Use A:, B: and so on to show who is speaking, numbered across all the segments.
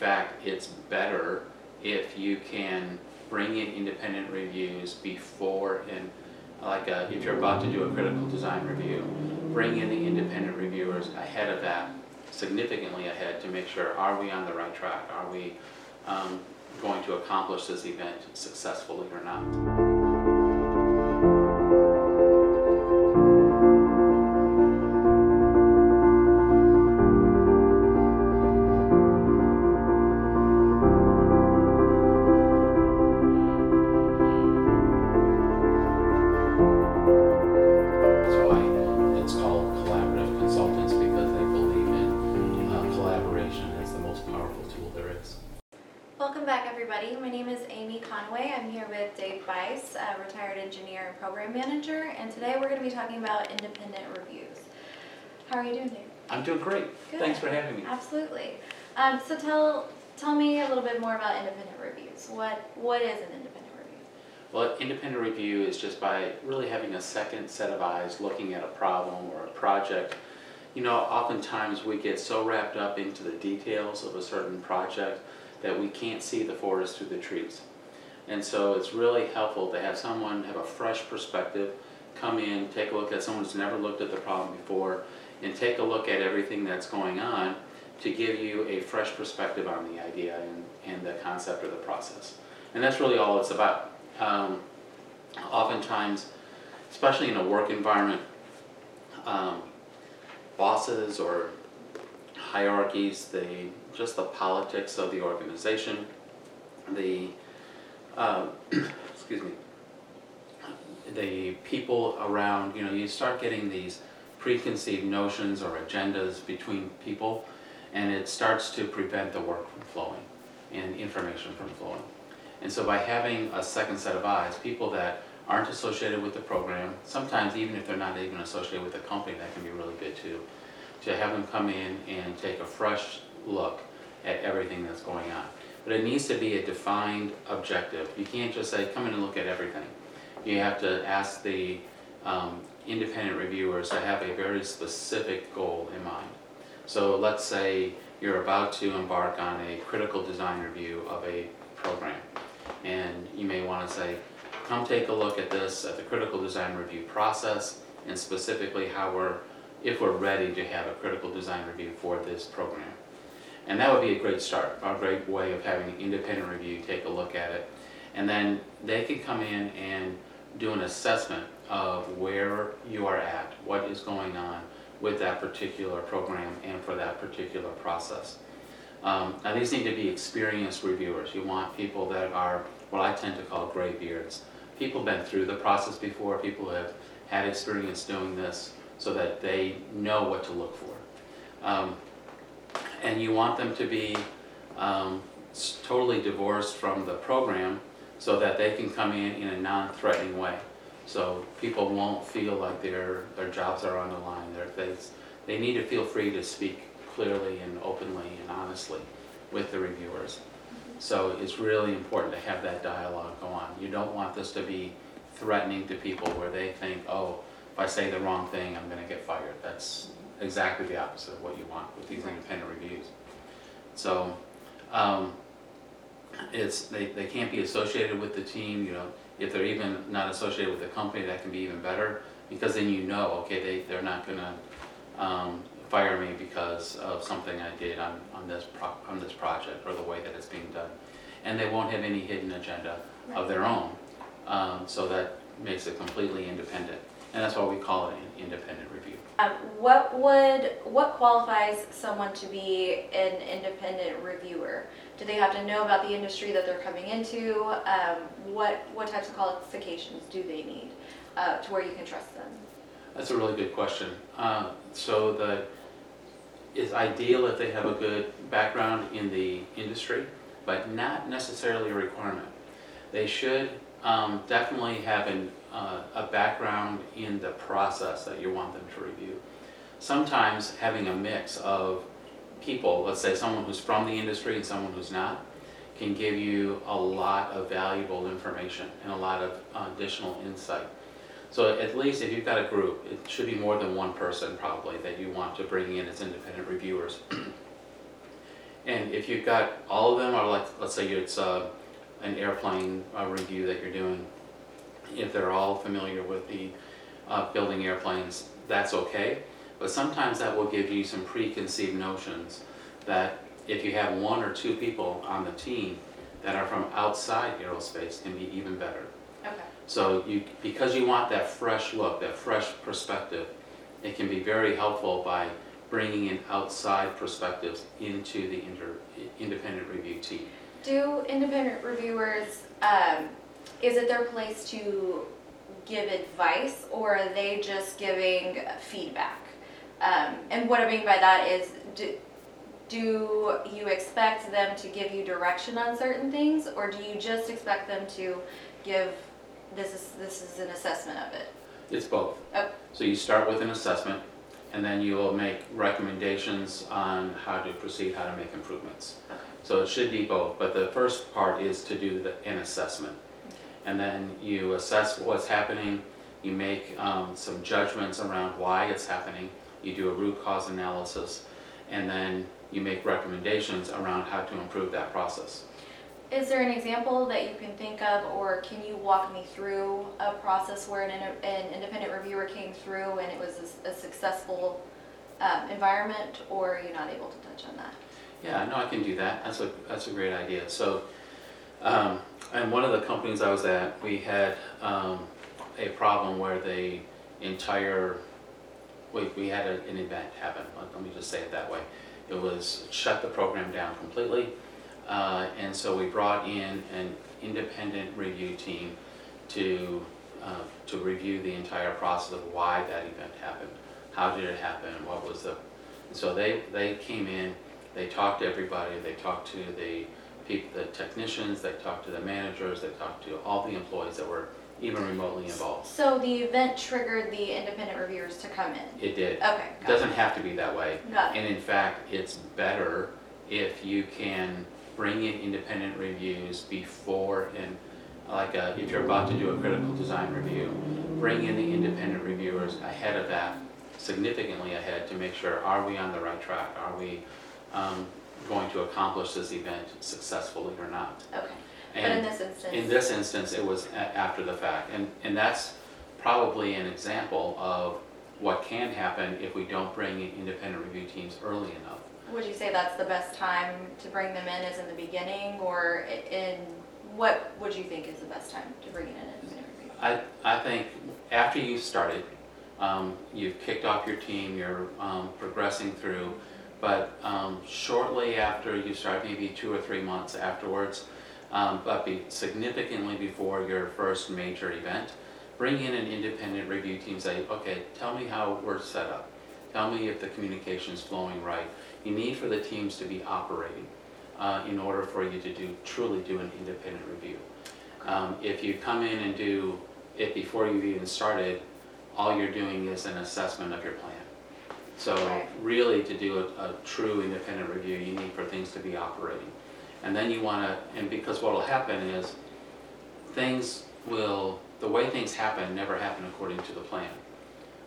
A: fact, it's better if you can bring in independent reviews before and like uh, if you're about to do a critical design review, bring in the independent reviewers ahead of that, significantly ahead to make sure, are we on the right track? Are we um, going to accomplish this event successfully or not?
B: Program manager, and today we're going to be talking about independent reviews. How are you doing, Dave?
A: I'm doing great.
B: Good.
A: Thanks for having me.
B: Absolutely. Um, so tell tell me a little bit more about independent reviews. What what is an independent review?
A: Well, independent review is just by really having a second set of eyes looking at a problem or a project. You know, oftentimes we get so wrapped up into the details of a certain project that we can't see the forest through the trees. And so it's really helpful to have someone have a fresh perspective, come in, take a look at someone who's never looked at the problem before, and take a look at everything that's going on to give you a fresh perspective on the idea and, and the concept or the process. And that's really all it's about. Um, oftentimes, especially in a work environment, um, bosses or hierarchies, the just the politics of the organization, the um, excuse me, the people around, you know, you start getting these preconceived notions or agendas between people, and it starts to prevent the work from flowing and information from flowing. And so by having a second set of eyes, people that aren't associated with the program, sometimes even if they're not even associated with the company, that can be really good too, to have them come in and take a fresh look at everything that's going on. But it needs to be a defined objective. You can't just say, come in and look at everything. You have to ask the um, independent reviewers to have a very specific goal in mind. So let's say you're about to embark on a critical design review of a program. And you may want to say, come take a look at this, at the critical design review process, and specifically how we're, if we're ready to have a critical design review for this program. And that would be a great start, a great way of having an independent review take a look at it. And then they can come in and do an assessment of where you are at, what is going on with that particular program and for that particular process. Um, now these need to be experienced reviewers. You want people that are what I tend to call gray beards. People have been through the process before, people have had experience doing this so that they know what to look for. Um, and you want them to be um, totally divorced from the program so that they can come in in a non-threatening way. So people won't feel like their, their jobs are on the line. They're, they, they need to feel free to speak clearly and openly and honestly with the reviewers. So it's really important to have that dialogue go on. You don't want this to be threatening to people where they think, oh, if I say the wrong thing, I'm going to get fired. That's exactly the opposite of what you want with these independent reviews. So, um, it's, they, they can't be associated with the team, you know, if they're even not associated with the company, that can be even better, because then you know, okay, they, they're not gonna, um, fire me because of something I did on, on this pro, on this project, or the way that it's being done. And they won't have any hidden agenda of their own, um, so that makes it completely independent, and that's why we call it an independent review.
B: Um, what would what qualifies someone to be an independent reviewer? Do they have to know about the industry that they're coming into? Um, what what types of qualifications do they need uh, to where you can trust them?
A: That's a really good question. Uh, so the it's ideal if they have a good background in the industry, but not necessarily a requirement. They should um, definitely have an uh, a background in the process that you want them to review. Sometimes having a mix of people, let's say someone who's from the industry and someone who's not, can give you a lot of valuable information and a lot of additional insight. So at least if you've got a group, it should be more than one person probably that you want to bring in as independent reviewers. And if you've got all of them, or like, let's say it's uh, an airplane uh, review that you're doing, if they're all familiar with the uh, building airplanes, that's okay. But sometimes that will give you some preconceived notions that if you have one or two people on the team that are from outside aerospace can be even better.
B: Okay.
A: So you, because you want that fresh look, that fresh perspective, it can be very helpful by bringing in outside perspectives into the inter, independent review team.
B: Do independent reviewers, um, is it their place to give advice or are they just giving feedback? Um, and what I mean by that is, do, do you expect them to give you direction on certain things or do you just expect them to give, this is, this is an assessment of it?
A: It's both.
B: Oh.
A: So you start with an assessment, and then you will make recommendations on how to proceed, how to make improvements.
B: Okay.
A: So it should be both, but the first part is to do the, an assessment. And then you assess what's happening, you make um, some judgments around why it's happening, you do a root cause analysis, and then you make recommendations around how to improve that process.
B: Is there an example that you can think of, or can you walk me through a process where an, an independent reviewer came through and it was a successful um, environment, or are you not able to touch on that?
A: Yeah, no, I can do that. That's a, that's a great idea. So, um, and one of the companies I was at, we had, um, a problem where the entire, we, we had a- an event happen, let let me just say it that way. It was shut the program down completely, uh, and so we brought in an independent review team to, uh, to review the entire process of why that event happened. How did it happen, what was the, and so they, they came in, they talked to everybody, they talked to the the technicians, they talked to the managers, they talked to all the employees that were even remotely involved.
B: So the event triggered the independent reviewers to come in?
A: It did.
B: Okay,
A: It
B: got
A: doesn't have to be that way.
B: got it.
A: And in fact, it's better if you can bring in independent reviews before and, like, uh, if you're about to do a critical design review, bring in the independent reviewers ahead of that, significantly ahead, to make sure, are we on the right track? Are we um, going to accomplish this event successfully or not?
B: Okay, but in
A: And
B: this instance?
A: in this instance, it was a- after the fact. And, and that's probably an example of what can happen if we don't bring in independent review teams early enough.
B: Would you say that's the best time to bring them in is in the beginning, or i- in, what would you think is the best time to bring in an independent review?
A: I, I think after you've started, um, you've kicked off your team, you're um, progressing through, but um, shortly after you start, maybe two or three months afterwards, um, but be significantly before your first major event, bring in an independent review team, say, okay, tell me how we're set up. Tell me if the communication is flowing right. You need for the teams to be operating uh, in order for you to do, truly do an independent review. Um, If you come in and do it before you've even started, all you're doing is an assessment of your plan. So
B: Right.
A: really, to do a, a true independent review, you need for things to be operating. And then you wanna, and because what'll happen is, things will, the way things happen never happen according to the plan.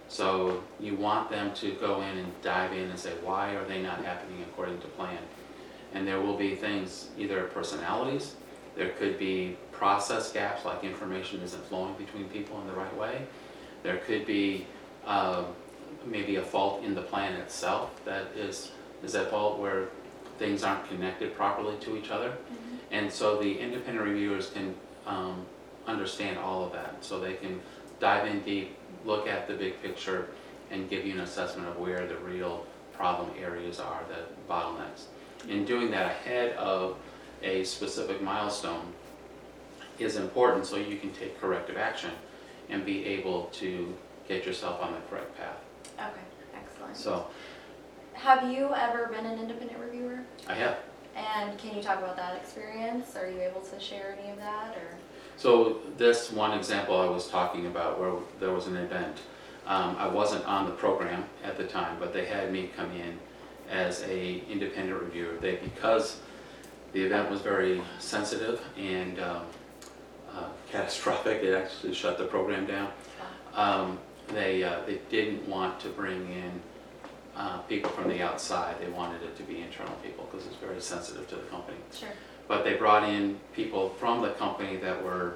A: So you want them to go in and dive in and say, why are they not happening according to plan? And there will be things, either personalities, there could be process gaps, like information isn't flowing between people in the right way. There could be um, maybe a fault in the plan itself that is, is at fault where things aren't connected properly to each other. And so the independent reviewers can um, understand all of that, so they can dive in deep, look at the big picture, and give you an assessment of where the real problem areas are, the bottlenecks. In doing that ahead of a specific milestone is important so you can take corrective action and be able to get yourself on the correct path.
B: Okay, excellent.
A: So
B: Have you ever been an independent reviewer?
A: I have
B: And can you talk about that experience? Are you able to share any of that, or?
A: So this one example I was talking about where there was an event, um, I wasn't on the program at the time, but they had me come in as a independent reviewer. They, because the event was very sensitive and um, uh, catastrophic, it actually shut the program down. Um, They, uh, they didn't want to bring in uh, people from the outside. They wanted it to be internal people because it's very sensitive to the company.
B: Sure.
A: But they brought in people from the company that were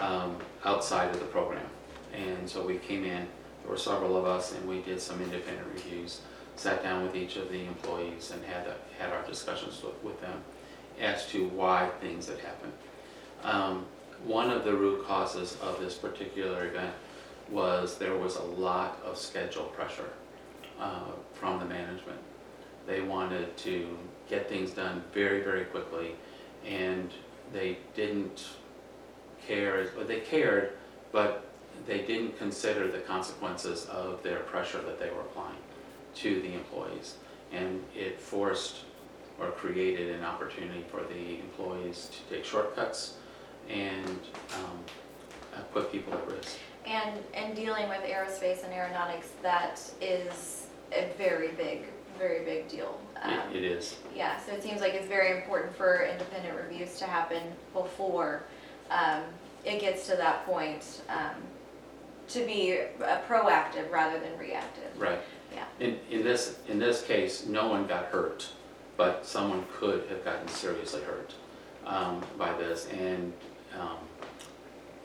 A: um, outside of the program. And so we came in, there were several of us, and we did some independent reviews, sat down with each of the employees and had, a- had our discussions with, with them as to why things had happened. Um, One of the root causes of this particular event was there was a lot of schedule pressure uh, from the management. They wanted to get things done very, very quickly, and they didn't care, but they cared, but they didn't consider the consequences of their pressure that they were applying to the employees. And it forced or created an opportunity for the employees to take shortcuts and um, uh, put people at risk.
B: And, and dealing with aerospace and aeronautics, that is a very big, very big deal. Um,
A: It- It is,
B: Yeah, so it seems like it's very important for independent reviews to happen before um, it gets to that point, um, to be uh, proactive rather than reactive.
A: right.
B: Yeah.
A: In, in this, in this case, no one got hurt, but someone could have gotten seriously hurt um, by this. And, um,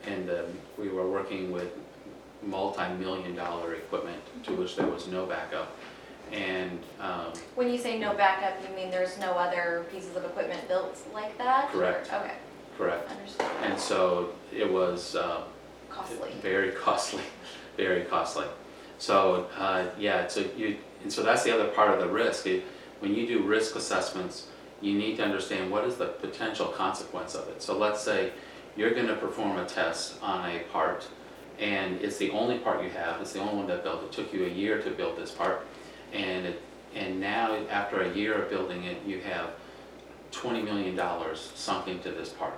A: and um, we were working with multi-million dollar equipment to which there was no backup. And, um,
B: When you say no backup, you mean there's no other pieces of equipment built like that? or-
A: Correct.
B: Okay,
A: correct.
B: understood.
A: And so it was uh,
B: Costly.
A: very costly, very costly. So, uh, yeah, so you, and so that's the other part of the risk. It- When you do risk assessments, you need to understand what is the potential consequence of it. So let's say you're gonna perform a test on a part, and it's the only part you have, it's the only one that built, it took you a year to build this part, and it, and now, after a year of building it, you have twenty million dollars sunk into this part.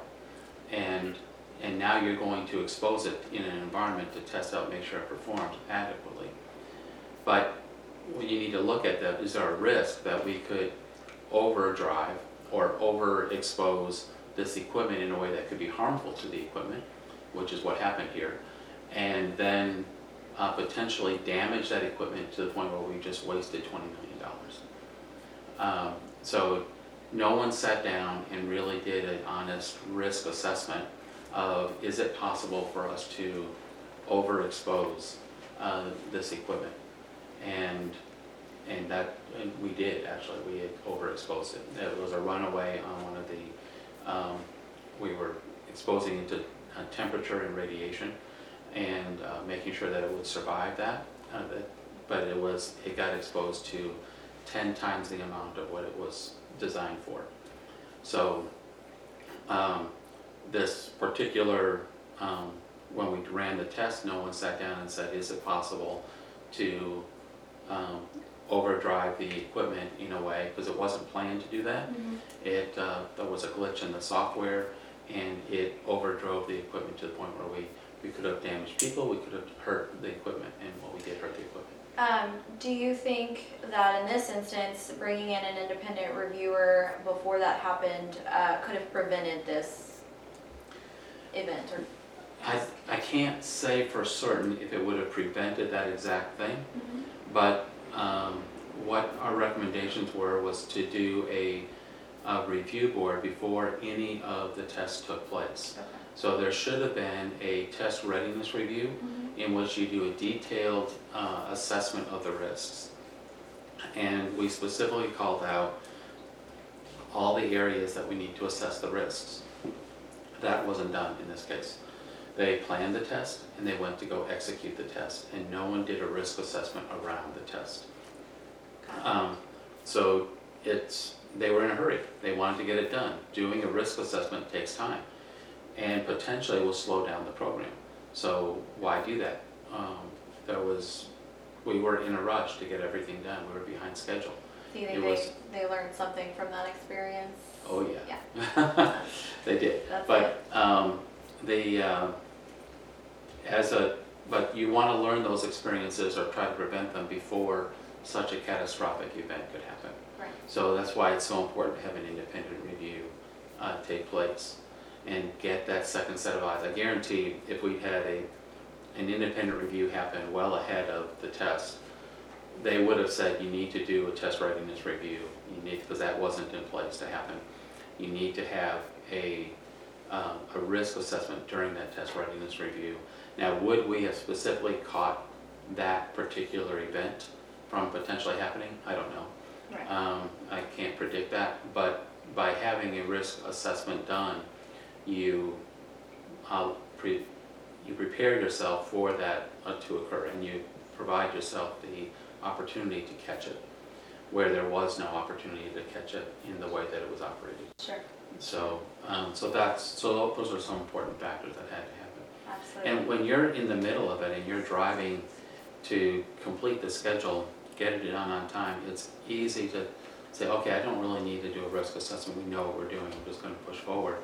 A: And, and now you're going to expose it in an environment to test out, make sure it performs adequately. But what you need to look at that, is there a risk that we could overdrive or overexpose this equipment in a way that could be harmful to the equipment, which is what happened here, and then uh, potentially damage that equipment to the point where we just wasted twenty million dollars. Um, So no one sat down and really did an honest risk assessment of, is it possible for us to overexpose uh, this equipment? And, and that, and we did, actually, we overexposed it. It was a runaway on one of the, um, we were exposing it to uh, temperature and radiation and uh, making sure that it would survive that. uh, that- But it was, it got exposed to 10 times the amount of what it was designed for. So um, this particular, um, when we ran the test, no one sat down and said, is it possible to um, overdrive the equipment in a way, because it wasn't planned to do that.
B: Mhm.
A: It, uh, there was a glitch in the software and it overdrove the equipment to the point where we, we could have damaged people, we could have hurt the equipment, and what we did hurt the equipment.
B: Um, do you think that in this instance, bringing in an independent reviewer before that happened, uh, could have prevented this event or?
A: I, I can't say for certain if it would have prevented that exact thing, but um, what our recommendations were was to do a, a review board before any of the tests took place.
B: Okay.
A: So there should have been a test readiness review in which you do a detailed uh, assessment of the risks. And we specifically called out all the areas that we need to assess the risks. That wasn't done in this case. They planned the test and they went to go execute the test, and no one did a risk assessment around the test. Um, So it's, they were in a hurry, they wanted to get it done. Doing a risk assessment takes time and potentially will slow down the program. So why do that? Um, There was, we were in a rush to get everything done, we were behind schedule.
B: Do you
A: It
B: think
A: was-
B: they, they learned something from that experience?
A: Oh, yeah. They did.
B: That's
A: But um, the, uh, as a, but you want to learn those experiences or try to prevent them before such a catastrophic event could happen.
B: Right.
A: So that's why it's so important to have an independent review uh, take place and get that second set of eyes. I guarantee if we had a, an independent review happen well ahead of the test, they would have said, you need to do a test readiness review, you need, because that wasn't in place to happen. You need to have a, um, a risk assessment during that test readiness review. Now, would we have specifically caught that particular event from potentially happening? I don't know.
B: Right.
A: Um, I can't predict that, but by having a risk assessment done, you, uh, pre, you prepare yourself for that uh, to occur, and you provide yourself the opportunity to catch it, where there was no opportunity to catch it in the way that it was operated.
B: Sure,
A: So, um, so that's, so those are some important factors that had to happen.
B: absolutely.
A: And when you're in the middle of it and you're driving to complete the schedule, get it done on time, it's easy to say, okay, I don't really need to do a risk assessment, we know what we're doing, We're just gonna push forward.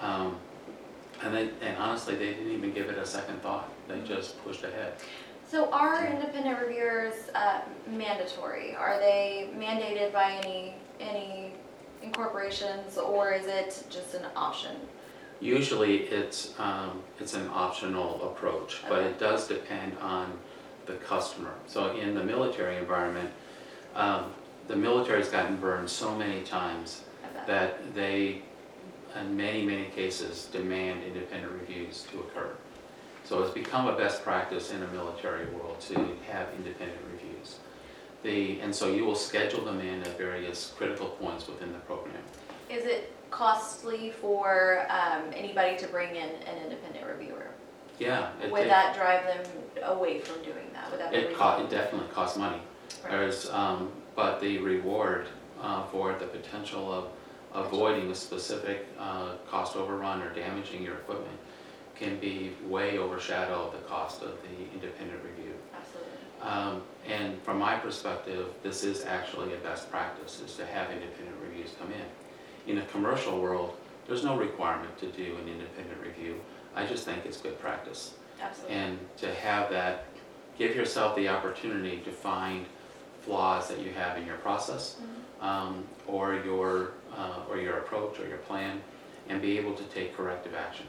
A: Um, And then, and honestly, they didn't even give it a second thought, they just pushed ahead.
B: So are independent reviewers uh, mandatory? Are they mandated by any, any incorporations or is it just an option?
A: Usually, it's, um, it's an optional approach, but it does depend on the customer. So in the military environment, um, the military's gotten burned so many times
B: that?
A: that they, in many, many cases, demand independent reviews to occur. So it's become a best practice in the military world to have independent reviews. The, and so you will schedule them in at various critical points within the program.
B: Is it costly for um, anybody to bring in an independent reviewer?
A: Yeah. it
B: Would
A: takes-
B: that drive them away from doing that? Would that
A: It co, it definitely costs money.
B: Right.
A: There's, um, but the reward, uh, for the potential of avoiding a specific, uh, cost overrun or damaging your equipment can be way overshadow the cost of the independent review.
B: Absolutely.
A: Um, and from my perspective, this is actually a best practice, is to have independent reviews come in. In a commercial world, there's no requirement to do an independent review. I just think it's good practice.
B: Absolutely.
A: And to have that, give yourself the opportunity to find flaws that you have in your process,
B: Mhm.
A: um, or your, uh, or your approach or your plan, and be able to take corrective action.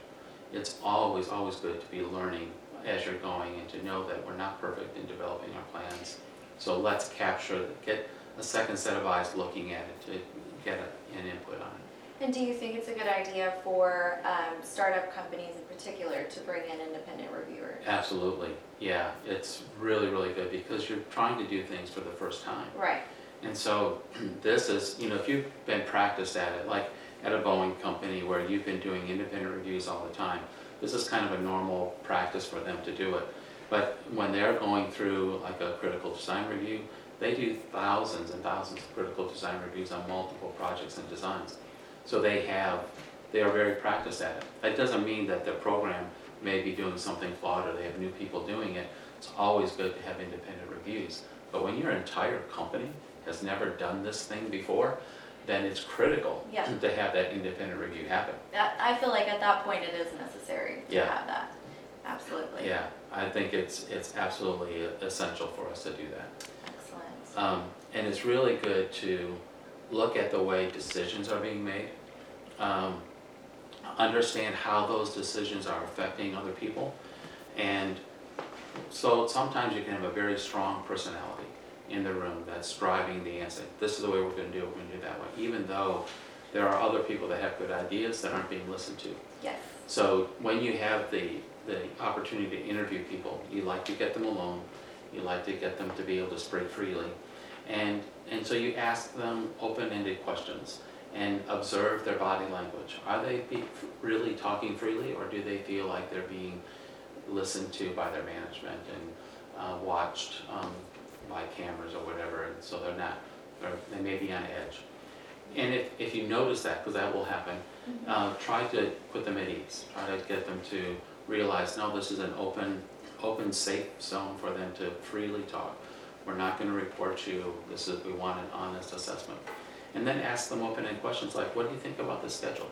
A: It's always, always good to be learning as you're going and to know that we're not perfect in developing our plans. So let's capture, get a second set of eyes looking at it to get a- an input on it.
B: And do you think it's a good idea for um, startup companies in particular to bring in independent reviewers?
A: Absolutely, yeah, it's really, really good because you're trying to do things for the first time.
B: Right,
A: And so this is, you know, if you've been practiced at it, like at a Boeing company where you've been doing independent reviews all the time, this is kind of a normal practice for them to do it. But when they're going through like a critical design review, they do thousands and thousands of critical design reviews on multiple projects and designs. So they have, they are very practiced at it. That doesn't mean that their program may be doing something flawed or they have new people doing it. It's always good to have independent reviews. But when your entire company has never done this thing before, then it's critical
B: Yeah.
A: to have that independent review happen.
B: That- I feel like at that point it is necessary to
A: Yeah.
B: have that, absolutely.
A: Yeah, I think it's, it's absolutely essential for us to do that.
B: Excellent.
A: Um, and it's really good to look at the way decisions are being made. Um, understand how those decisions are affecting other people. And so sometimes you can have a very strong personality in the room that's driving the answer. This is the way we're gonna do it, we're gonna do it that way, even though there are other people that have good ideas that aren't being listened to.
B: Yes,
A: So when you have the, the opportunity to interview people, you like to get them alone, you like to get them to be able to speak freely. And, and so you ask them open-ended questions and observe their body language. Are they be, really talking freely or do they feel like they're being listened to by their management and uh, watched um, by cameras or whatever, and so they're not, they're, they may be on edge. And if, if you notice that, because that will happen, uh, try to put them at ease. Try to get them to realize, no, this is an open, open, safe zone for them to freely talk. We're not going to report you. This is, we want an honest assessment. And then ask them open-ended questions like, what do you think about the schedule?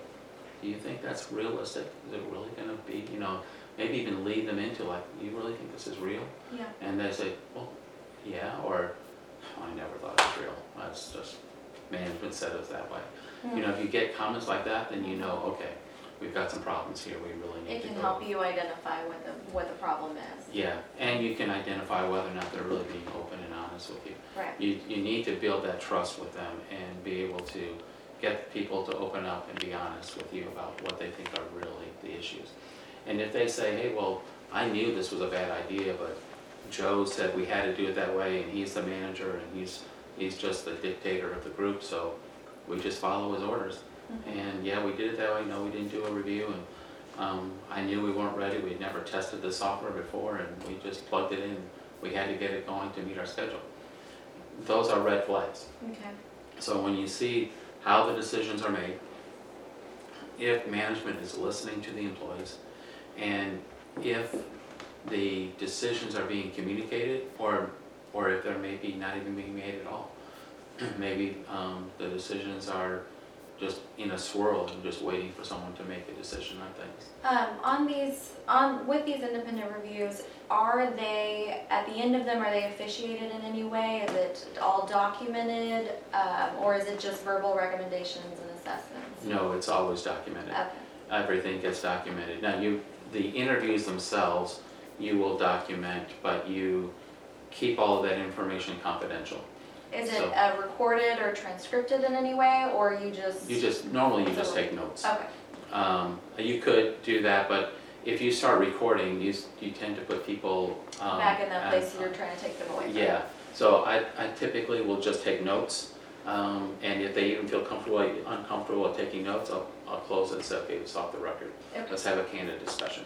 A: Do you think that's realistic? Is it really going to be, you know, maybe even lead them into like, you really think this is real?
B: yeah,
A: And they say, well, yeah, or "Oh, I never thought it was real. That's just, management said it was that way. You know, if you get comments like that, then you know, okay, we've got some problems here, we really need
B: It
A: to go.
B: can help you identify what the, what the problem is.
A: Yeah, and you can identify whether or not they're really being open and honest with you.
B: Right.
A: You, you need to build that trust with them and be able to get people to open up and be honest with you about what they think are really the issues. And if they say, hey, well, I knew this was a bad idea, but Joe said we had to do it that way, and he's the manager, and he's, he's just the dictator of the group, so we just follow his orders.
B: Mhm.
A: And yeah, we did it that way, no, we didn't do a review, and um, I knew we weren't ready, we'd never tested the software before, and we just plugged it in. We had to get it going to meet our schedule. Those are red flags.
B: Okay.
A: So when you see how the decisions are made, if management is listening to the employees, and if the decisions are being communicated, or, or if they're maybe not even being made at all. Maybe um, the decisions are just in a swirl and just waiting for someone to make a decision on things.
B: Um, on these, on, with these independent reviews, are they, at the end of them, are they officiated in any way? Is it all documented, um, or is it just verbal recommendations and assessments?
A: No, it's always documented.
B: Okay,
A: everything gets documented. Now, you, the interviews themselves, you will document, but you keep all of that information confidential.
B: is it
A: So-
B: uh, recorded or transcripted in any way, or you just?
A: You just, normally you just take notes.
B: Okay,
A: Um, you could do that, but if you start recording, you, s- you tend to put people, um.
B: back in that
A: at-
B: place you're trying to take them away from.
A: Yeah, so I, I typically will just take notes, um, and if they even feel comfortable, uncomfortable with taking notes, I'll, I'll close it and say, okay, it's off the record.
B: Okay,
A: Let's have a candid discussion.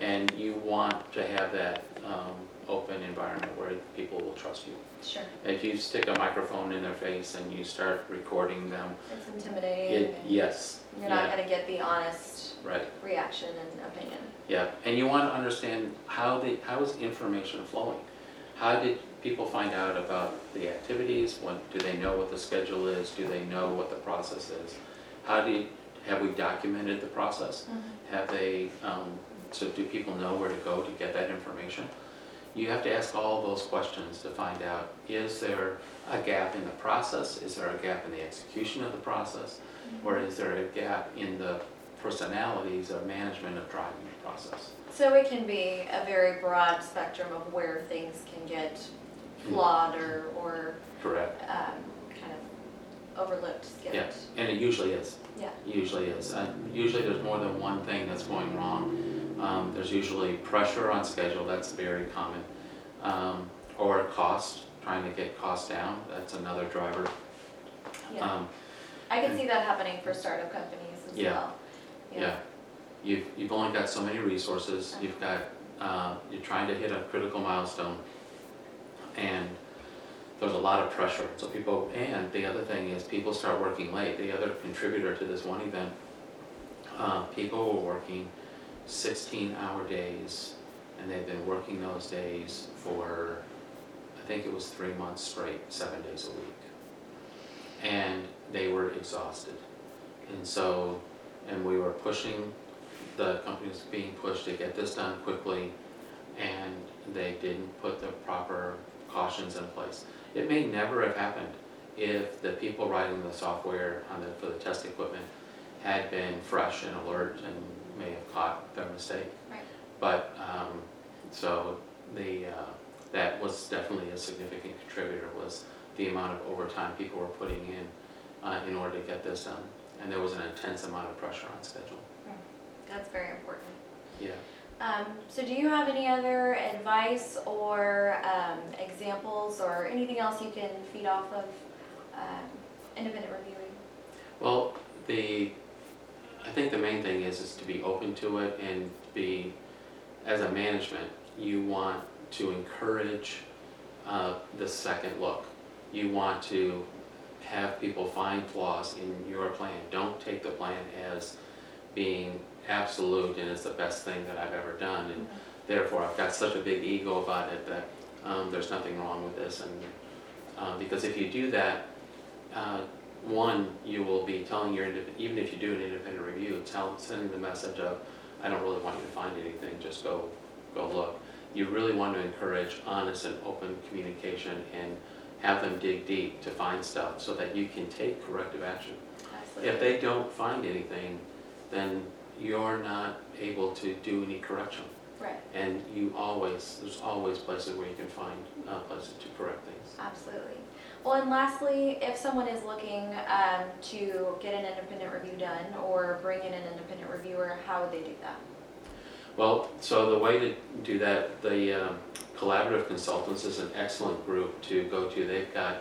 A: And you want to have that um, open environment where people will trust you.
B: sure.
A: If you stick a microphone in their face and you start recording them,
B: It's intimidating,
A: it,
B: and
A: yes.
B: you're not
A: yeah,
B: gonna get the honest
A: Right,
B: reaction and opinion.
A: yeah. And you want to understand how the, how is information flowing? How did people find out about the activities? When, do they know what the schedule is? Do they know what the process is? How do, you- have we documented the process? Have they, um, so do people know where to go to get that information? You have to ask all those questions to find out, is there a gap in the process? Is there a gap in the execution of the process? Or is there a gap in the personalities of management of driving the process?
B: So it can be a very broad spectrum of where things can get flawed or, or
A: Correct.
B: um, kind of overlooked, skipped.
A: Yeah, and it usually is.
B: Yeah.
A: Usually is. Uh, Usually there's more than one thing that's going wrong. Um, There's usually pressure on schedule, that's very common. Um, Or cost, trying to get costs down, that's another driver.
B: Yeah.
A: Um,
B: I can see that happening for startup companies as
A: Yeah.
B: well.
A: Yeah, you've, you've only got so many resources, you've got, uh, you're trying to hit a critical milestone. And there's a lot of pressure, so people, and the other thing is, people start working late, the other contributor to this one event, uh, people were working sixteen hour days, and they've been working those days for, I think it was three months straight, seven days a week. And they were exhausted, and so, and we were pushing, the company was being pushed to get this done quickly, and they didn't put the proper cautions in place. It may never have happened if the people writing the software the, for the test equipment had been fresh and alert and may have caught their mistake.
B: Right.
A: But, um, so the, uh, that was definitely a significant contributor, was the amount of overtime people were putting in, uh, in order to get this done. And there was an intense amount of pressure on schedule.
B: That's very important.
A: Yeah.
B: Um, so do you have any other advice or um, examples or anything else you can feed off of um, independent reviewing?
A: Well, the, I think the main thing is, is to be open to it and be, as a management, you want to encourage uh, the second look. You want to have people find flaws in your plan. Don't take the plan as being absolute and it's the best thing that I've ever done. And therefore, I've got such a big ego about it that um, there's nothing wrong with this. And uh, because if you do that, uh, one, you will be telling your, indep- even if you do an independent review, tell, sending the message of, I don't really want you to find anything, just go, go look. You really want to encourage honest and open communication and have them dig deep to find stuff so that you can take corrective action.
B: Absolutely.
A: If they don't find anything, then you're not able to do any correction.
B: Right,
A: And you always, there's always places where you can find uh, places to correct things.
B: absolutely. Well, and lastly, if someone is looking um, to get an independent review done or bring in an independent reviewer, how would they do that?
A: Well, so the way to do that, the um, Collaborative Consultants is an excellent group to go to. They've got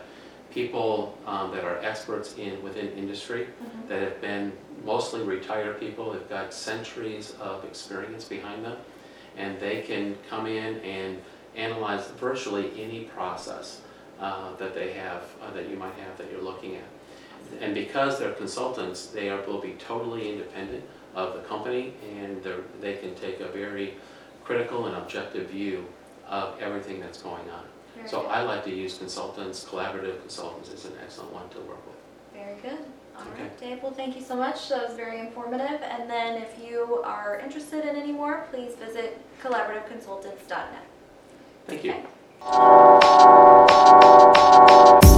A: people um, that are experts in, within industry that have been mostly retired people. They've got centuries of experience behind them. And they can come in and analyze virtually any process uh, that they have, uh, that you might have that you're looking at. And because they're consultants, they are, will be totally independent of the company and they're, can take a very critical and objective view of everything that's going on.
B: Very
A: So
B: good.
A: I like to use consultants, collaborative consultants is an excellent one to work with.
B: Very good. All
A: Okay.
B: right, Dave, well, thank you so much. That was very informative. And then if you are interested in any more, please visit collaborativeconsultants.net.
A: Thank you.
B: Okay. Thank you.